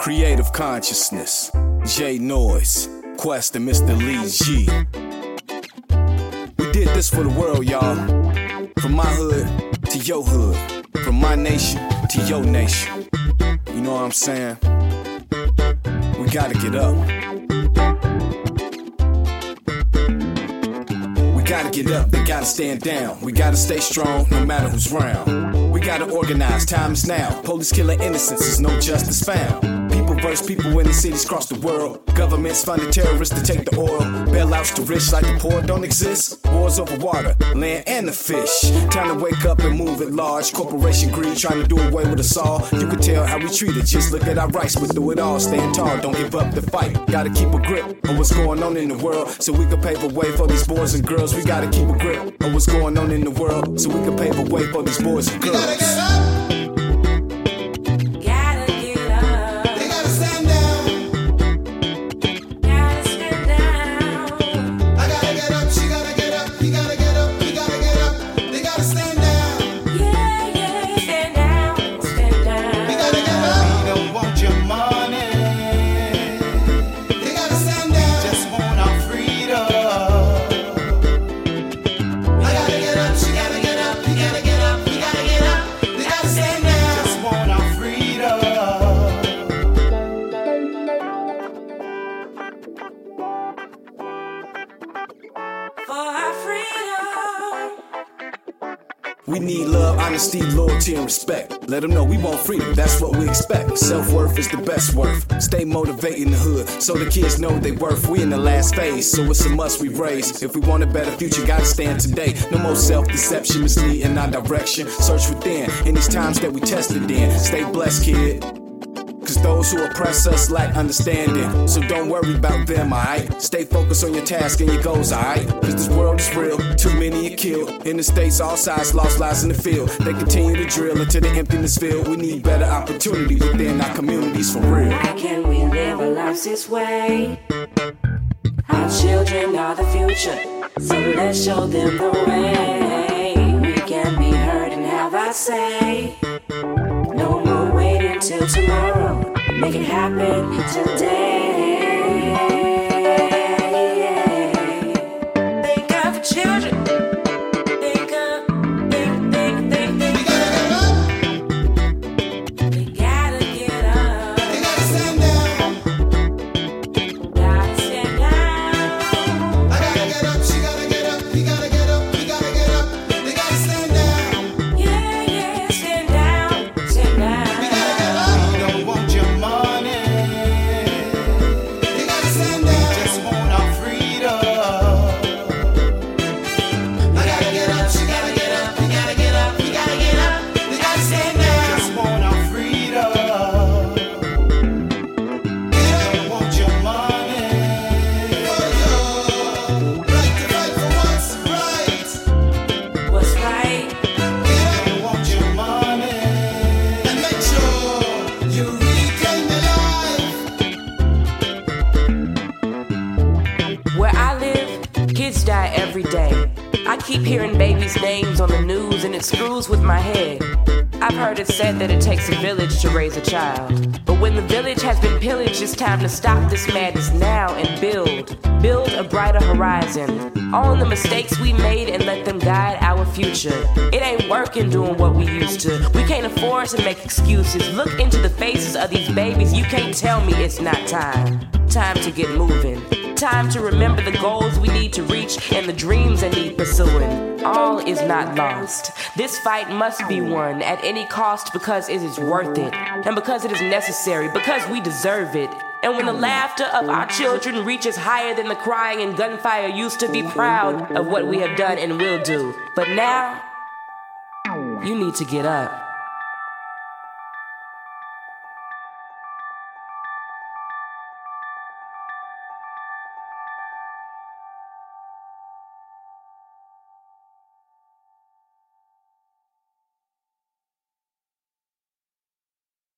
Creative consciousness. J Noise. Quest and Mr. Lee G. We did this for the world, y'all. From my hood to your hood. From my nation to your nation. You know what I'm saying? We gotta get up. We gotta get up, they gotta stand down. We gotta stay strong no matter who's round. We gotta organize, time is now. Police killing innocents, there's no justice found. Versus people in the cities across the world. Governments funding terrorists to take the oil. Bailouts to rich like the poor don't exist. Wars over water, land, and the fish. Time to wake up and move at large. Corporation greed trying to do away with us all. You can tell how we treat it. Just look at our rights, We do it all, stand tall. Don't give up the fight. Gotta keep a grip on what's going on in the world so we can pave a way for these boys and girls. We gotta keep a grip on what's going on in the world so we can pave a way for these boys and girls. We need love, honesty, loyalty, and respect. Let them know we want freedom, that's what we expect. Self worth is the best worth. Stay motivated in the hood so the kids know they worth. We in the last phase, so it's a must we raise. If we want a better future, gotta stand today. No more self deception, misleading our direction. Search within in these times that we tested in. Stay blessed, kid. Those who oppress us lack understanding. So don't worry about them, alright? Stay focused on your task and your goals, alright? Cause this world is real, too many are killed. In the states, all sides lost lives in the field. They continue to drill until the emptiness filled. We need better opportunity within our communities for real. Why can't we live our lives this way? Our children are the future, so let's show them the way. We can be heard and have our say. No more waiting till tomorrow. Make it happen today. Hearing babies' names on the news and it screws with my head. I've heard it said that it takes a village to raise a child. But when the village has been pillaged, it's time to stop this madness now and build. Build a brighter horizon. Own the mistakes we made and let them guide our future. It ain't working doing what we used to. We can't afford to make excuses. Look into the faces of these babies. You can't tell me it's not time. Time to get moving. Time to remember the goals we need to reach and the dreams that need pursuing. All is not lost. This fight must be won at any cost because it is worth it and because it is necessary, because we deserve it. And when the laughter of our children reaches higher than the crying and gunfire used to be proud of what we have done and will do. But now, you need to get up.